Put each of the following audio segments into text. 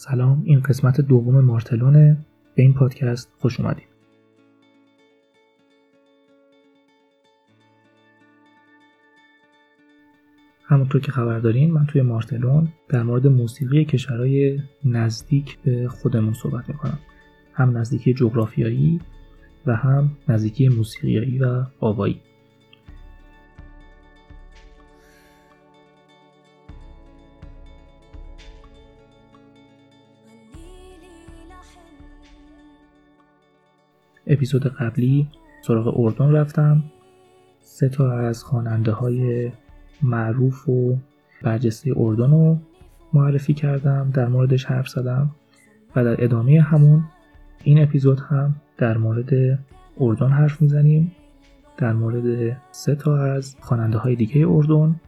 سلام این قسمت دوم مارتلونه به این پادکست خوش اومدید. همونطور که خبر دارین من توی مارتلون در مورد موسیقی کشورهای نزدیک به خودمون صحبت می‌کنم. هم نزدیکی جغرافیایی و هم نزدیکی موسیقیایی و آوایی اپیزود قبلی سراغ اردن رفتم. سه تا از خواننده های معروف و برجسته اردن رو معرفی کردم. در موردش حرف زدم و در ادامه همون این اپیزود هم در مورد اردن حرف می‌زنیم. در مورد سه تا از خواننده های دیگه اردن.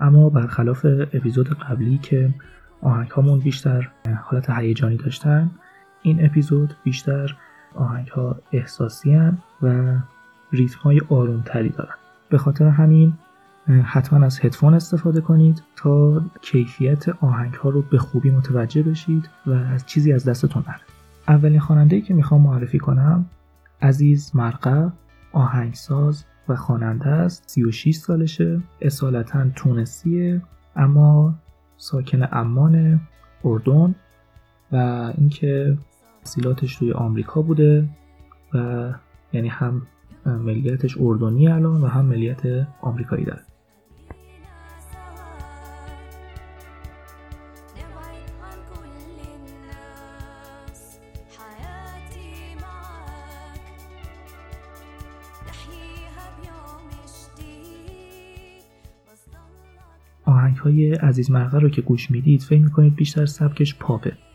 اما برخلاف اپیزود قبلی که آهنگ هامون بیشتر حالت هیجانی داشتن این اپیزود بیشتر آهنگ ها احساسی و ریتم های آروم تری دارن به خاطر همین حتما از هدفون استفاده کنید تا کیفیت آهنگ ها رو به خوبی متوجه بشید و از چیزی از دستتون نره. اولین خواننده که می‌خوام معرفی کنم عزیز مرقه آهنگساز و خواننده است 36 سالشه اصالتا تونسیه اما ساکن امان اردن و اینکه تحصیلاتش توی آمریکا بوده و یعنی هم ملیتش اردنی الان و هم ملیت آمریکایی داره. آهنگ های عزیز مرغه رو که گوش می‌دید فکر می‌کنید بیشتر سبکش پاپه.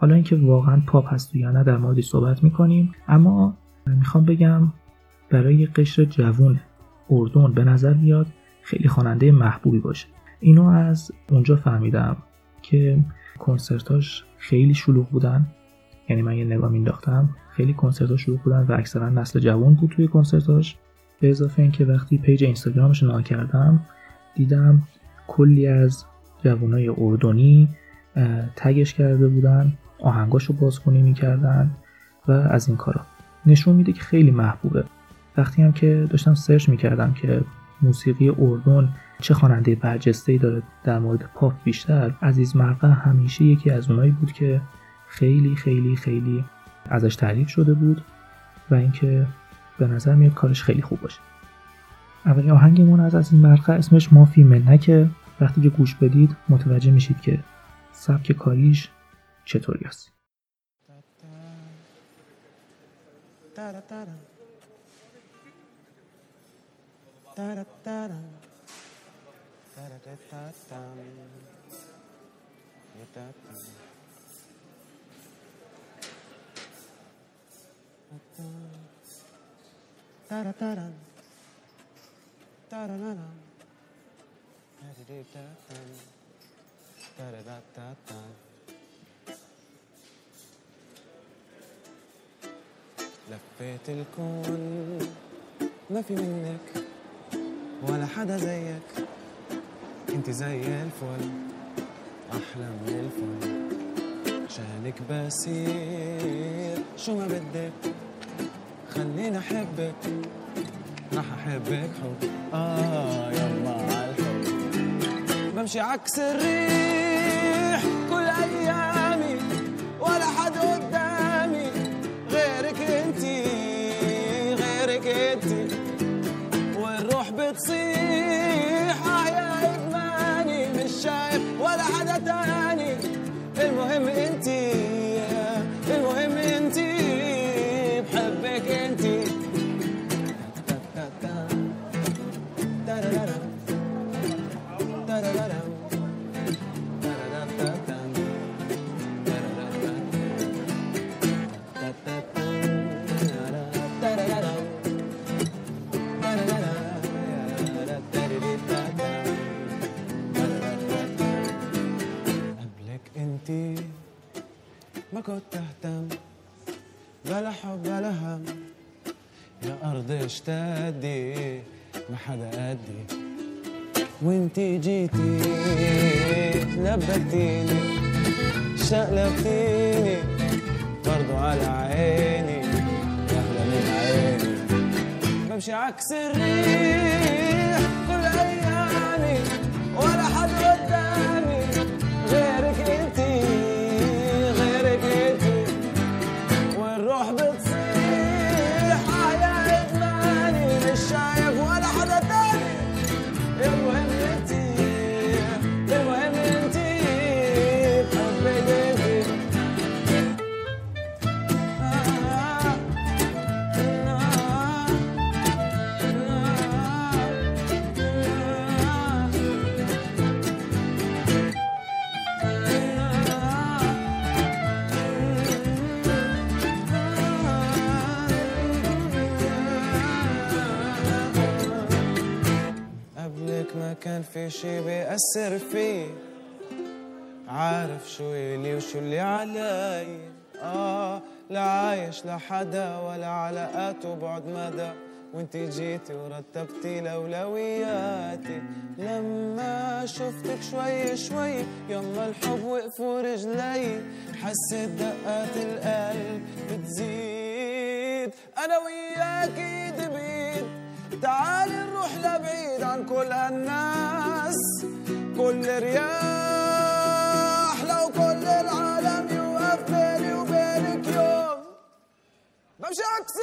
حالا اینکه واقعا پاپ هست یا نه در موردش صحبت می‌کنیم. اما می‌خوام بگم برای قشر جوون اردن به نظر میاد خیلی خواننده محبوبی باشه. اینو از اونجا فهمیدم که کنسرتاش خیلی شلوغ بودن. یعنی من یه نگاه مینداختم خیلی کنسرتاش شلوغ بودن و اکثرا نسل جوان بود توی کنسرتاش. به اضافه اینکه وقتی page اینستاگرامش نگاه کردم دیدم کلی از جوانای اردنی tag ش کرده بودن آهنگاش رو بازخونی می‌کردن و از این کارا. نشون میده که خیلی محبوبه. وقتی هم که داشتم search می‌کردم که موسیقی اردن چه خواننده برجسته داره در مورد پاپ بیشتر عزیز مرقه همیشه یکی از اونایی بود که خیلی خیلی خیلی ازش تعریف شده بود و اینکه به نظر میاد کارش خیلی خوب باشه. اولین آهنگمون از از این مرقه اسمش مافی منکه. وقتی که گوش بدید متوجه میشید که سبک کاریش چطوری است؟ لفيت الكون ما في منك ولا حدا زيك. انت زي الفل أحلى من الفل. عشانك بسير شو ما بدك خليني احبك راح احبك حب. آه يلا عالحب بمشي عكس الريح كل أيامي ولا حد قدامي غيرك انتي غيرك انتي والروح بتصيح آه يا إدماني مش شايف ولا حدا تاني. المهم انتي ما كنت اهتم بلا حب بلا هم. يا أرض اشتدي ما حدا قدي وانتي جيتي لبكتيني شقلبتيني. برضو على عيني أحلى من عيني. بمشي عكس الريح كل أيامي ولا حد قدامي غيرك كان في شي بيأثر فيه. عارف شو إلي وشو اللي علي. آه لا عايش لحدا ولا علاقات وبعد مدى. وانتي جيتي ورتبتي الأولوياتي لما شفتك شوي شوي يما الحب وقفوا رجلي. حسيت دقات القلب بتزيد. أنا وياك ايد بيد تعالي نروح لبعيد. عن كل هالناس كل رياح لو كل العالم يوقف بيني وبينك يوم. بمشي عكس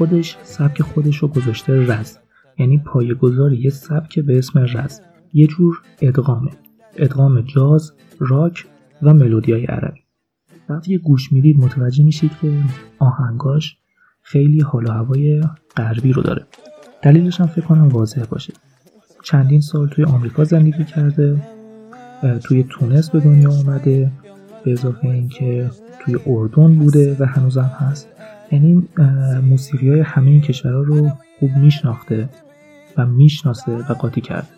خودش سبک خودش رو گذاشته رز. یعنی پایه‌گذار یه سبک به اسم رز. یه جور ادغامه. ادغام جاز راک و ملودی های عربی وقتی گوش می‌دید متوجه میشید که آهنگاش خیلی حال و هوای غربی رو داره. دلیلش هم فکر کنم واضح باشه. چندین سال توی آمریکا زندگی کرده توی تونس به دنیا اومده به اضافه اینکه توی اردن بوده و هنوزم هست. یعنی موسیقی های همه این کشورها رو خوب میشناخته و می‌شناسه و قاطی کرده.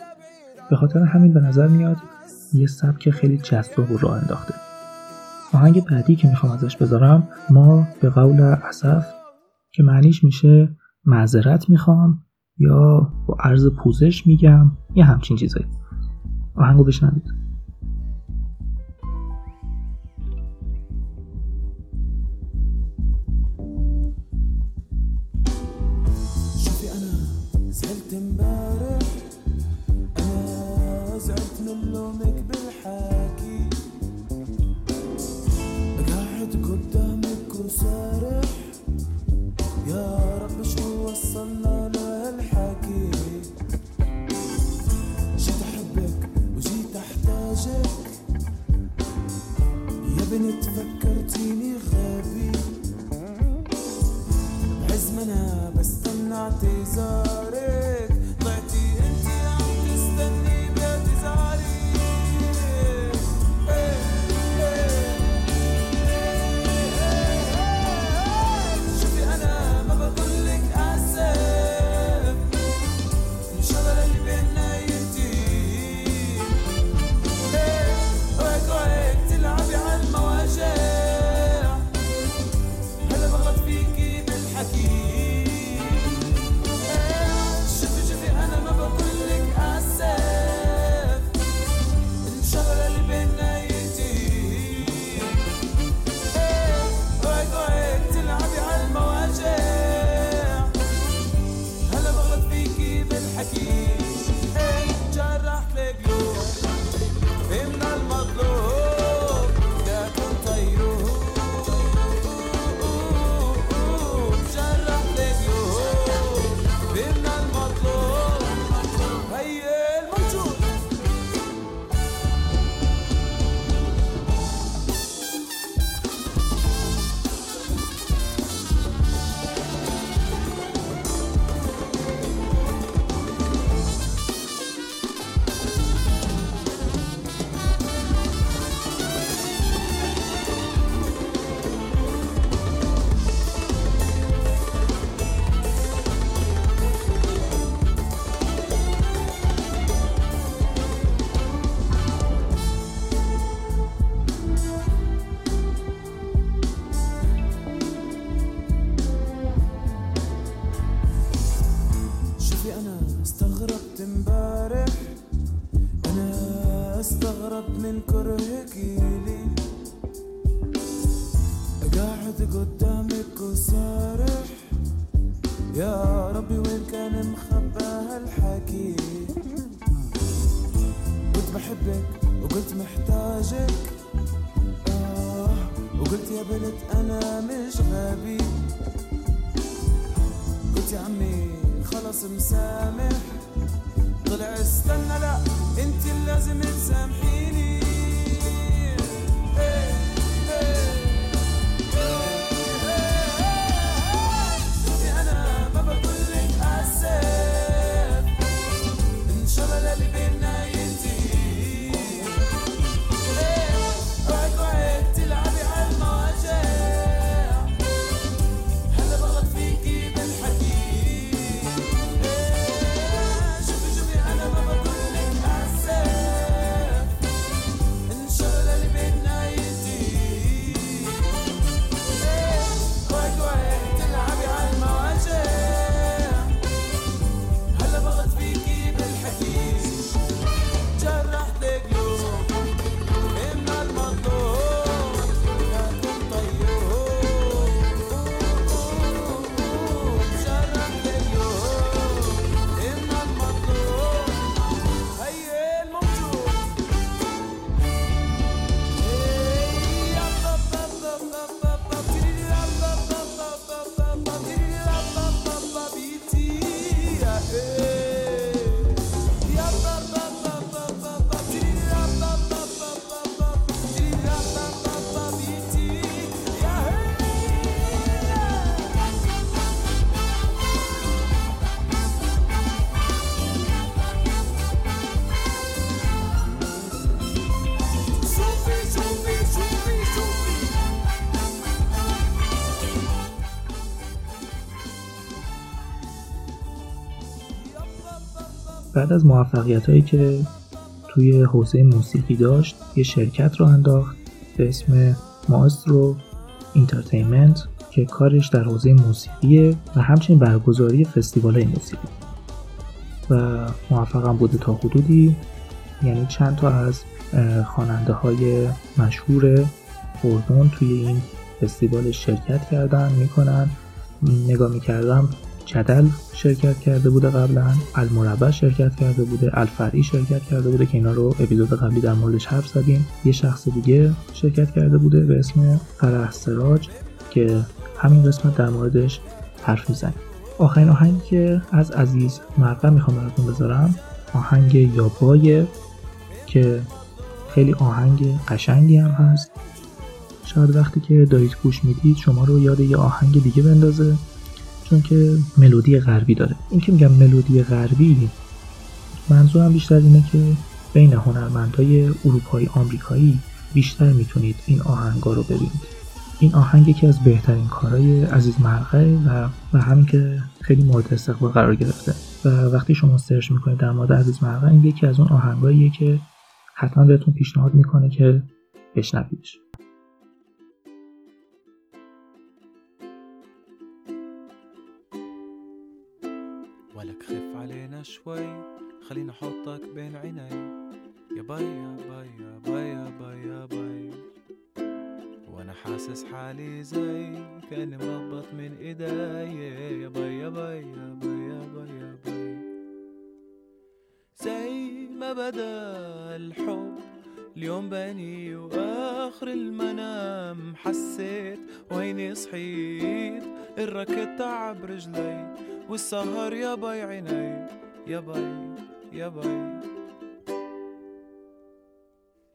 به خاطر همین به نظر میاد یه سبک خیلی جذاب و راه انداخته. آهنگ بعدی که می‌خوام ازش بذارم ما به قول اسف که معنیش میشه معذرت می‌خوام یا با عرض پوزش میگم یه همچین چیزایی. آهنگو بشنوید. so. يا بنت أنا مش غبي. قلت يا عمي خلص مسامح. طلع استنى لا انت لازم تسامحيني. بعد از موفقیت هایی که توی حوزه موسیقی داشت یه شرکت راه انداخت به اسم Maestro Entertainment که کارش در حوزه موسیقیه و همچنین برگزاری فستیوال های موسیقی. و موفقم بوده تا حدودی یعنی چند تا از خواننده های مشهور اردن توی این فستیوال شرکت کردن می‌کنن نگاه می‌کردم جدل شرکت کرده بوده قبلا المربع شرکت کرده بوده الفرعی شرکت کرده بوده که اینا رو اپیزود قبلی در موردش حرف زدیم. یه شخص دیگه شرکت کرده بوده به اسم فرح سراج که همین قسمت در موردش حرف می‌زنیم. آخرین آهنگی که از عزیز مرقه می‌خوام براتون بذارم آهنگ یابایه که خیلی آهنگ قشنگی هم هست. شاید وقتی که دارید گوش می‌دید شما رو یاد یه آهنگ دیگه بندازه. چون که ملودی غربی داره. این که میگم ملودی غربی منظورم بیشتر اینه که بین هنرمندهای اروپایی آمریکایی بیشتر می‌تونید این آهنگا رو ببینید. این آهنگ یکی از بهترین کارهای عزیز مرقه و و همین که خیلی مورد استقبال قرار گرفته. و وقتی شما سرچ می‌کنید در مورد عزیز مرقه این یکی از اون آهنگاییه که حتما بهتون پیشنهاد می‌کنه که بشنویدش. شوي. خلينا أحطك بين عيني. يا باي يا باي يا باي يا باي يا باي. وأنا حاسس حالي زي كأني مربط من إيدي. يا باي يا باي يا باي يا باي يا باي. زي ما بدأ الحب اليوم بني وآخر المنام. حسيت ويني صحيت الركض تعب رجلي والسهر يا باي عيني. يا باي يا باي.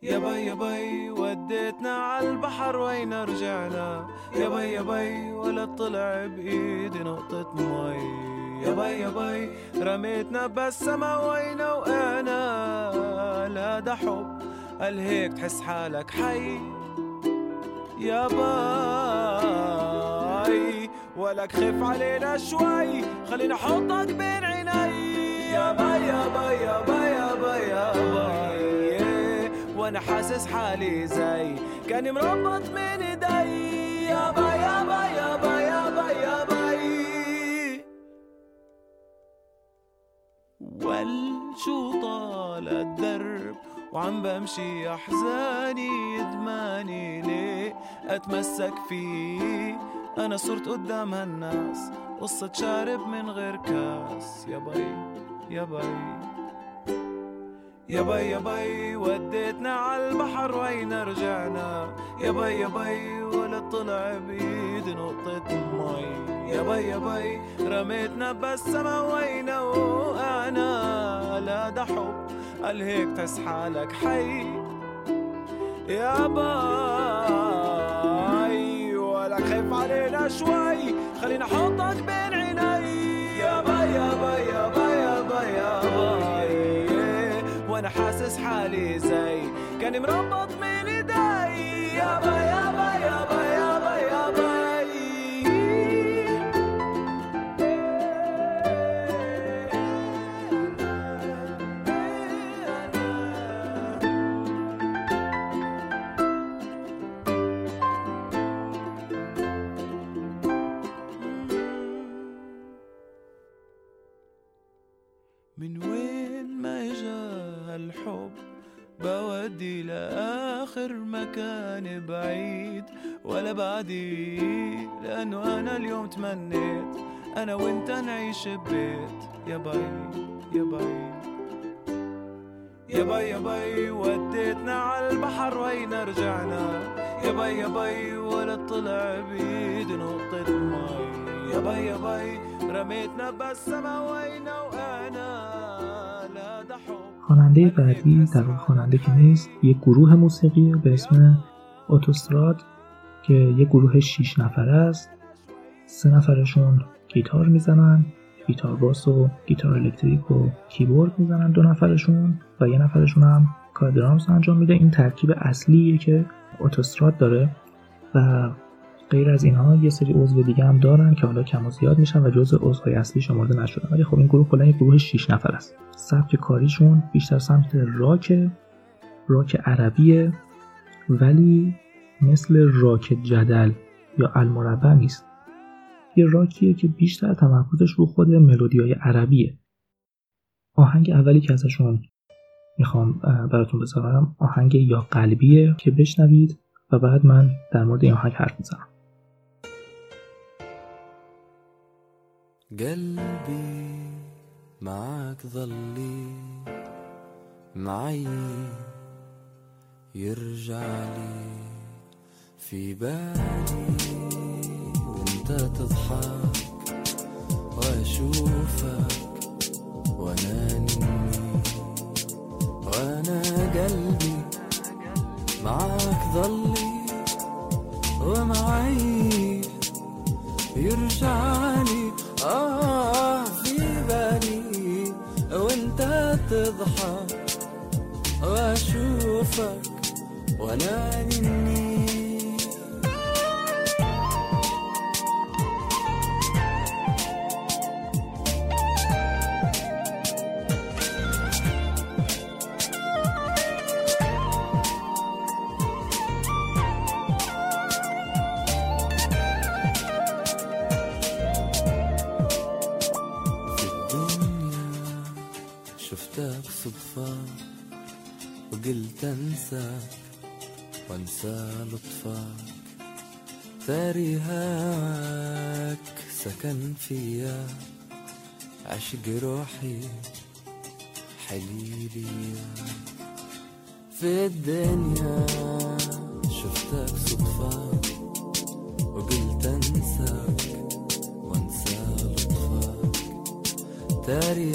يا باي يا باي وديتنا عالبحر وين رجعنا؟ يا باي يا باي ولا طلع بإيدي نقطة مي يا باي يا باي رميتنا بالسما وين وقعنا لا ده حب قال هيك تحس حالك حي؟ يا باي ولك خف علينا شوي. خلينا احطك بين عيني. وأنا حاسس حالي زي كاني مربط من ايدي. يا باي يا باي يا باي يا باي يا باي والشو طال الدرب وعم بمشي أحزاني يدماني ليه أتمسك فيه؟ أنا صرت قدام هالناس قصة شارب من غير كاس. يا بي يا بي يا بي يا بي وديتنا عالبحر وين رجعنا؟ يا بي يا بي ولا طلع بيد نقطة مي. يا بي يا بي رميتنا بالسما وين وقعنا لا ده حب قال هيك تحس حالك حي. يا باي ولا خايف علينا شوي. خلينا احطك بين حاسس حالي زي كان مربط من ايدي يا باي لآخر مكان بعيد ولا بعدي لأنه أنا اليوم تمنيت. أنا وأنت نعيش ببيت. يا باي يا باي. يا باي يا باي وديتنا عالبحر وين رجعنا؟ يا باي يا باي ولا طلع بيد نقطة مي يا باي يا باي رميتنا بالسما وين وقعنا خواننده بعدی در واقع خواننده که نیست یک گروه موسیقی به اسم اوتوستراد که یک گروه 6 نفره است. سه نفرشون گیتار می‌زنن گیتار باس و گیتار الکتریک و کیبورد می‌زنن دو نفرشون و یه نفرشون هم کار drums انجام میده. این ترکیب اصلیه که اوتوستراد داره و غیر از اینها یه سری عضو دیگه هم دارن که حالا کم و زیاد میشن و جزء عضوهای اصلی شمرده نشدن. ولی خب این گروه کلا یک گروه 6 نفر است. سبک کاریشون بیشتر سمت راک راک عربیه ولی مثل راک جدل یا المربع نیست. یه راکیه که بیشتر تمرکزش رو خود ملودیای عربیه. آهنگ اولی که ازشون می‌خوام براتون بذارم آهنگ یا قلبیه که بشنوید و بعد من در مورد این آهنگ حرف می‌زنم. قلبي معاك ظلي معي يرجع لي في بالي وانت تضحك واشوفك وأنا نمي وأنا قلبي معاك ظلي ومعي يرجع حبك ولا اني تاري هاك سكن فيا عشق روحي حليلي. في الدنيا شفتك صدفة وقلت أنساك وأنسى لطفك تاري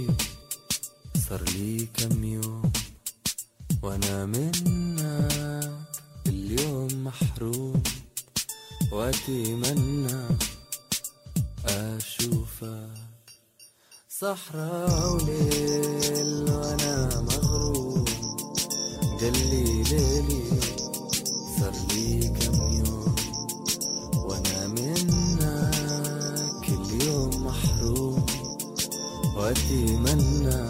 ليلي صار لي كم يوم وأنا منك اليوم محروم. وأتمنى أشوفك صحراء وليل وأنا مغروم. قال لي ليلي واتمنى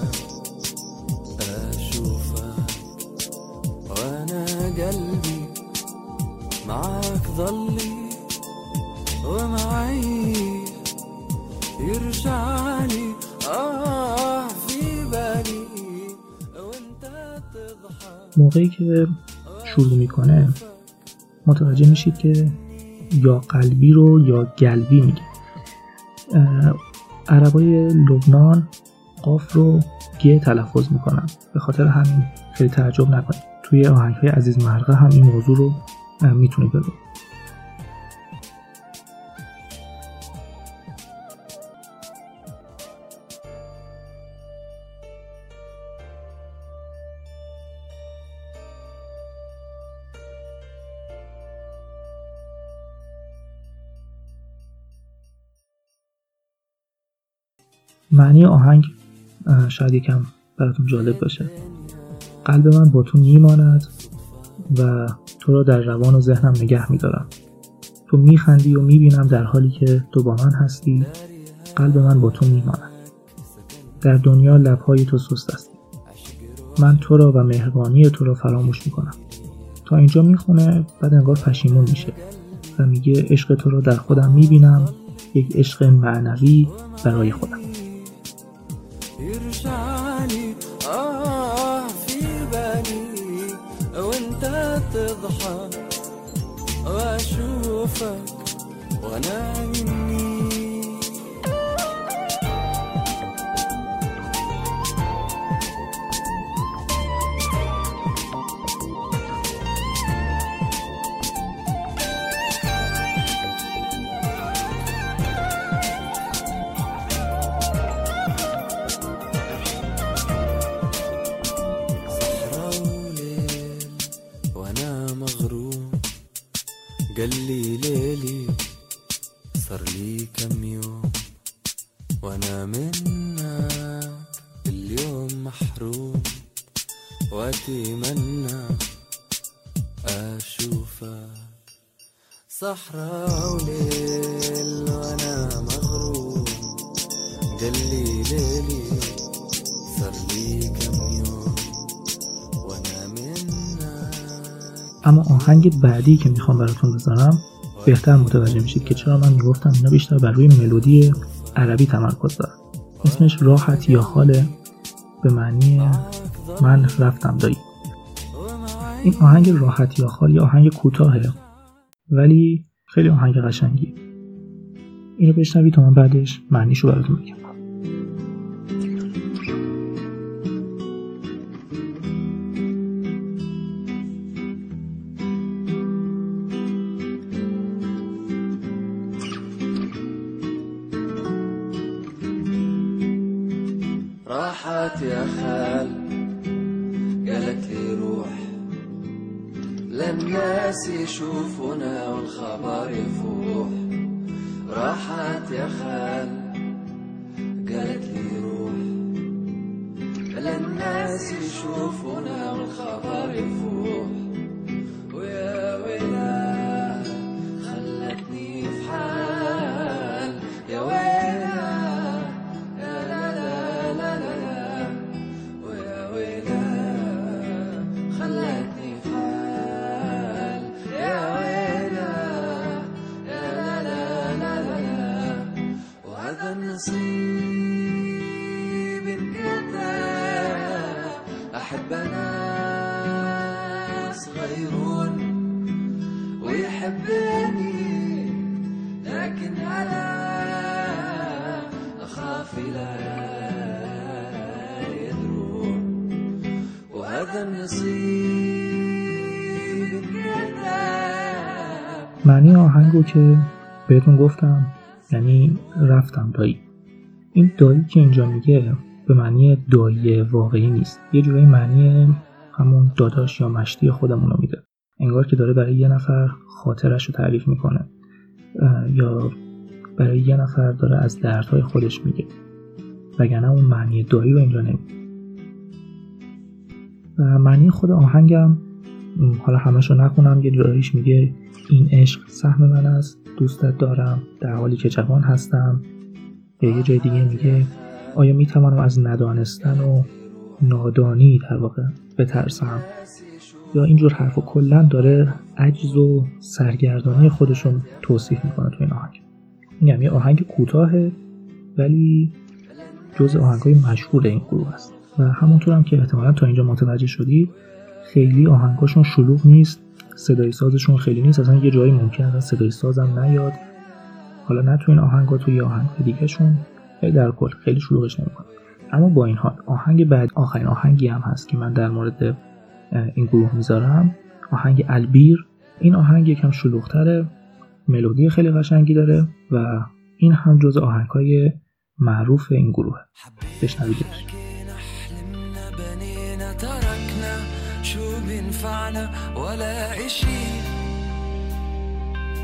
اشوفك وانا قلبي معاك ظلي ومعي يرجع لي آه في بالي وانت تضحك. موقعی که شروع می‌کنه متوجه میشید که یا قلبی رو یا گلبی میگه. عربای لبنان قاف رو گه تلفظ می‌کنن. به خاطر همین خیلی تعجب نکنید. توی آهنگ های عزیز مرقه هم این موضوع رو می‌تونید ببینید. معنی آهنگ شاید یکم براتون جالب باشه. قلب من با تو میماند و تو را در روان و ذهنم نگه میدارم. تو میخندی و می‌بینم در حالی که تو با من هستی. قلب من با تو میماند. در دنیا لبهای تو سست است. من تو را و مهربانی تو را فراموش می‌کنم. تا اینجا می‌خونه بعد انگار پشیمون میشه و میگه عشق تو را در خودم می‌بینم. یک عشق معنوی برای خودم. قال لي ليلي صار لي كم يوم وأنا منك اليوم محروم وأتمنى أشوفك صحراء آهنگ بعدی که می‌خوام براتون بذارم بهتر متوجه میشید که چرا من می‌گفتم اینا بیشتر بر روی ملودی عربی تمرکز دارن. اسمش راحت یا حاله به معنی من رفتم دایی. این آهنگ راحت یا حال یا آهنگ کوتاهه ولی خیلی آهنگ قشنگی اینو بشنوید تا من بعدش معنیشو براتون بگم. راحت يا خال. قالت لي روح. للناس يشوفونا والخبر يفوح. راحت يا خال. قالت لي روح. للناس يشوفونا والخبر يفوح. معنی آهنگو که بهتون گفتم یعنی رفتم دایی. این دایی که اینجا میگه به معنی دایی واقعی نیست. یه جورایی معنی همون داداش یا مشتی خودمون رو میده. انگار که داره برای یه نفر خاطرش رو تعریف می‌کنه. یا برای یه نفر داره از دردهای خودش میگه. وگرنه اون معنی دایی رو اینجا نمیده معنی خود آهنگم حالا همش رو نخونم یه جاییش میگه این عشق سهم من است دوستت دارم در حالی که جوان هستم. یا یه جای دیگه میگه آیا می‌توانم از ندانستن و نادانی در واقع بترسم؟ یا اینجور حرف و کلا داره عجز و سرگردانی خودشون توصیف می‌کنه تو این آهنگ. میگم یه آهنگ کوتاهه ولی جز آهنگهای مشهور این گروه است. و همونطور هم که احتمالا تا اینجا متوجه شدید خیلی آهنگاشون شلوغ نیست. صدای سازشون خیلی نیست. اصلا یه جایی ممکن است صدای سازم نیاد. حالا نه تو این آهنگا تو یه آهنگ دیگه شون در کل خیلی شلوغش نمی‌کنه. اما با این حال آهنگ بعد آخرین آهنگی هم هست که من در مورد این گروه می‌ذارم. آهنگ البیر. این آهنگ یکم شلوغتره ملودی خیلی قشنگی داره و این هم جز آهنگهای معروف این گروه. بشنویدش. بينفعنا ولا اشي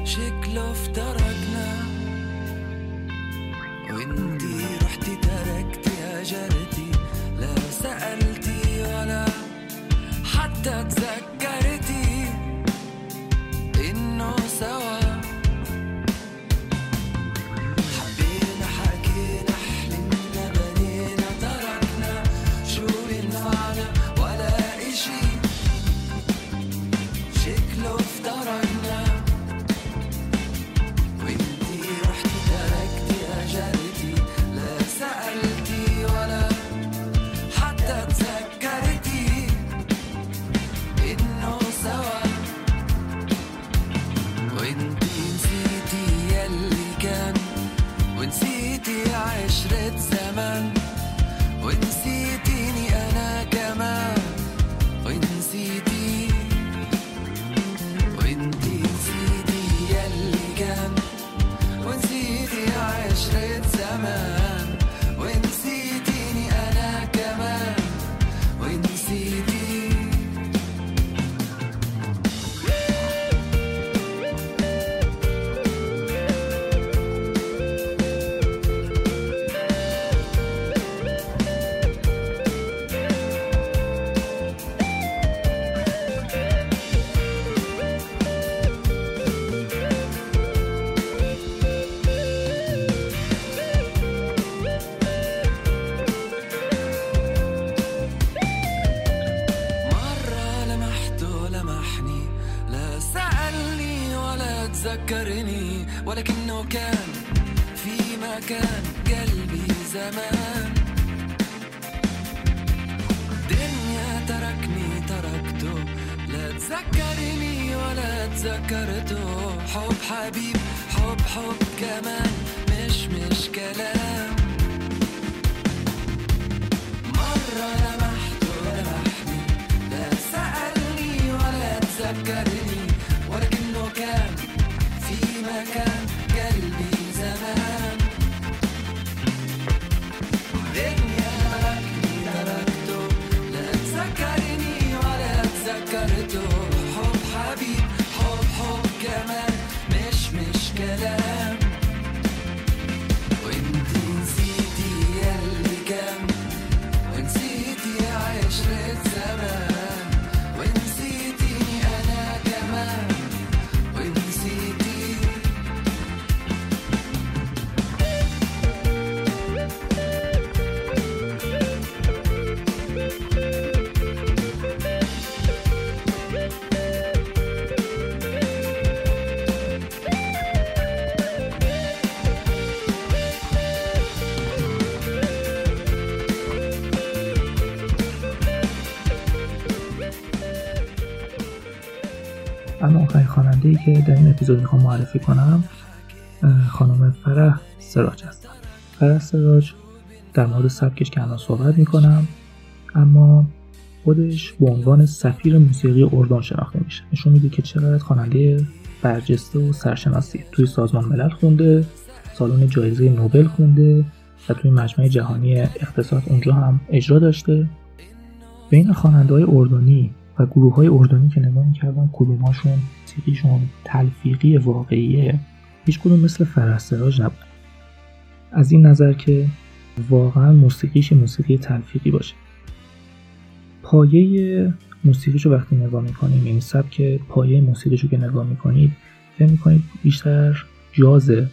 شكله افترقنا. وانتي رحتي تركتي هجرتي لا سألتي ولا حتى تذكرتي. إنه سوا ای که در این اپیزود می‌خوام معرفی کنم خانم فرح سراج هستن فرح سراج در مورد سبکش که الان صحبت می‌کنم اما خودش به عنوان سفیر موسیقی اردن شناخته میشه. نشون میده که چقدر خواننده برجسته و سرشناسی. توی سازمان ملل خونده سالن جایزه نوبل خونده و توی مجمع جهانی اقتصاد اونجا هم اجرا داشته. بین خواننده های اردنی و گروه های اردنی که نگاه می‌کردم کدوماشون موسیقیشون تلفیقی واقعیه؟ هیچ کدوم مثل فرستراج نبود. از این نظر که واقعا موسیقیش موسیقی تلفیقی باشه. پایه موسیقیش رو وقتی نگاه می‌کنیم این سبک پایه موسیقیش رو که نگاه می‌کنید فکر می‌کنید بیشتر جازه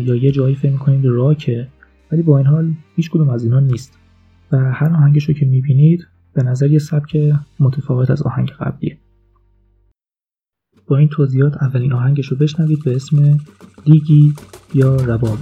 یا یه جایی فکر می‌کنید راکه ولی با این حال هیچ کدوم از اینا نیست. و هر آهنگش رو که می‌بینید به نظر یه سبک متفاوت از آهنگ قبلیه. با این توضیحات اولین آهنگش رو بشنوید به اسم دیگی یا رباب.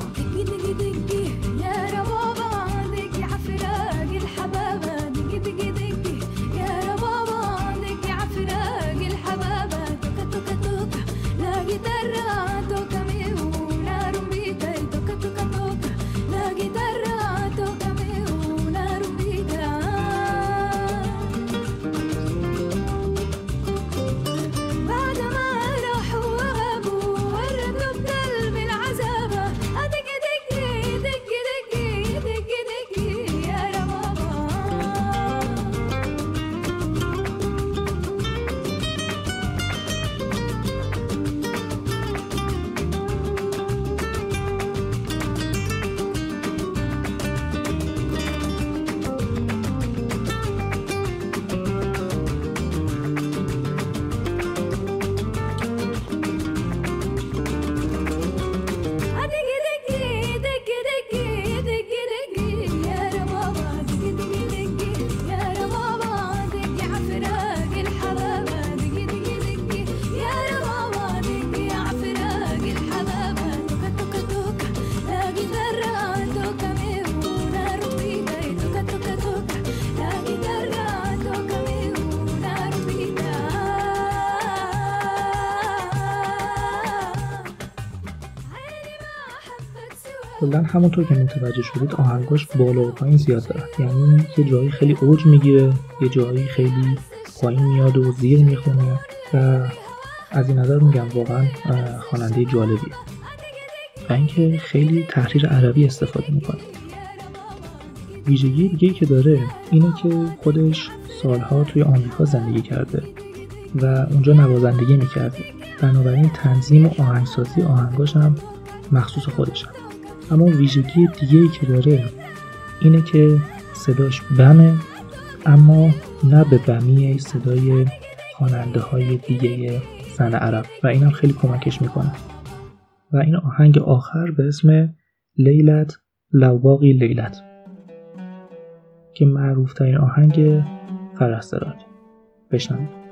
همونطور که متوجه شدید آهنگاش بالا و پایین زیاد دارن یعنی یه جایی خیلی اوج می‌گیره یه جایی خیلی پایین میاد و زیر می‌خونه و از این نظر میگم واقعا خواننده جالبی و اینکه خیلی تحریر عربی استفاده می‌کنه. ویژگی دیگه که داره اینه که خودش سالها توی آمریکا زندگی کرده و اونجا نوازندگی می‌کرده. بنابراین تنظیم و آهنگسازی آهنگاش هم مخصوص خودش اما ویژگی دیگه ای که داره اینه که صداش بمه اما نه به بمی صدای خواننده های دیگه زن عرب. و اینم خیلی کمکش می‌کنه. و این آهنگ آخر به اسم لیلت لواقی لیلت که معروف ترین آهنگ فرستراج بشنوید.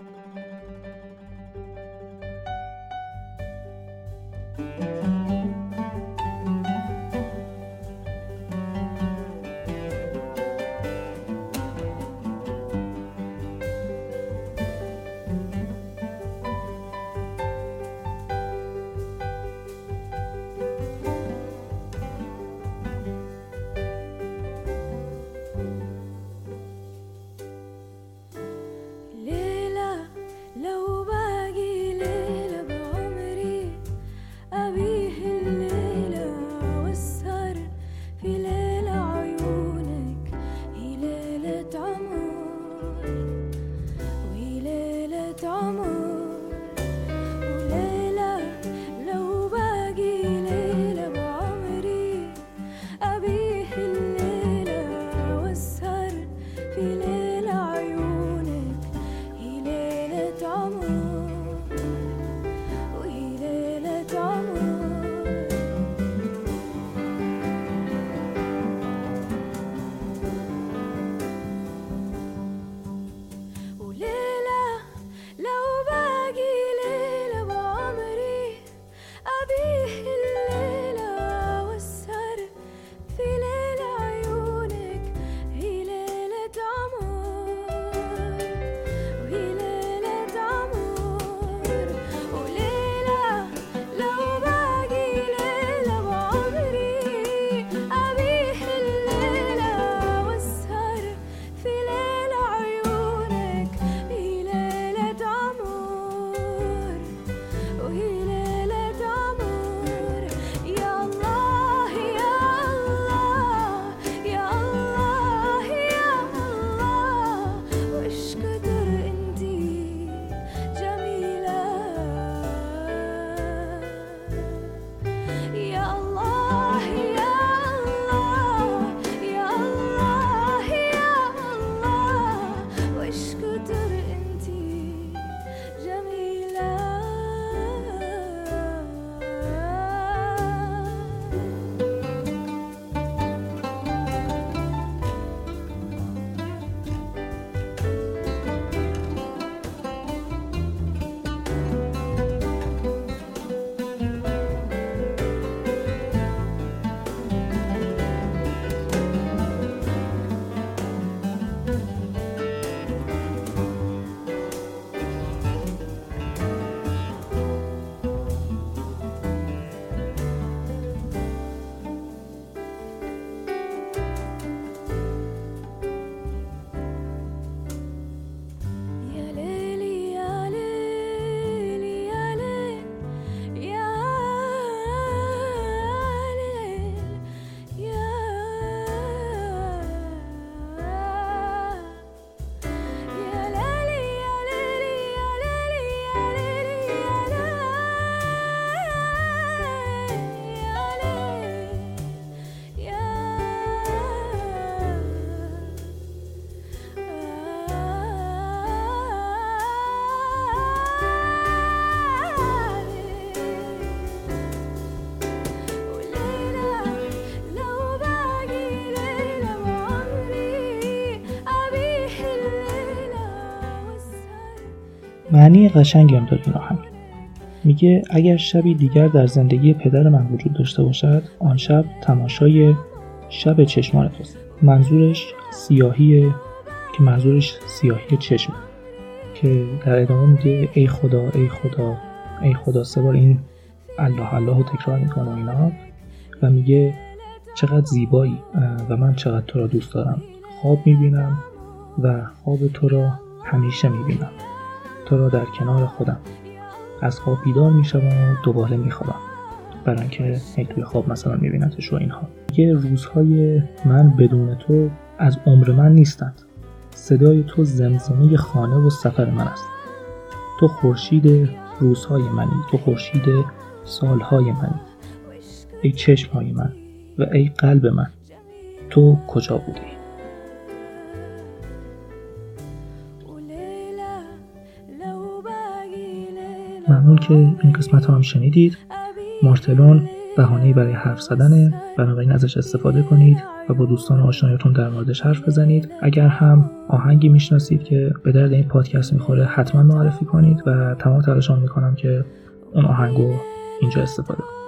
معنی قشنگی هم داره این میگه اگر شبی دیگر در زندگی پدر من وجود داشته باشد آن شب تماشای شب چشمان توست. منظورش سیاهی که منظورش سیاهی چشم که در ادامه میگه ای خدا ای خدا ای خدا سه بار این الله الله رو تکرار می‌کنه و اینا. و میگه چقدر زیبایی و من چقدر تو را دوست دارم. خواب می‌بینم و خواب تو را همیشه می‌بینم. تو را در کنار خودم. از خواب بیدار میشم و دوباره میخوابم برای اینکه توی خواب مثلا میبینتش و اینها. یه روزهای من بدون تو از عمر من نیستند. صدای تو زمزمه خانه و سفر من است. تو خورشید روزهای منی. تو خورشید سالهای منی. ای چشمهای من و ای قلب من. تو کجا بودی؟ ممنون که این قسمت هم شنیدید. مارتلون بهانه برای حرف زدنه. بنابراین ازش استفاده کنید و با دوستان و آشنایتون در موردش حرف بزنید. اگر هم آهنگی می‌شناسید که به درد این پادکست می‌خوره حتما معرفی کنید و تمام تلاشم می‌کنم که اون آهنگو اینجا استفاده کنم.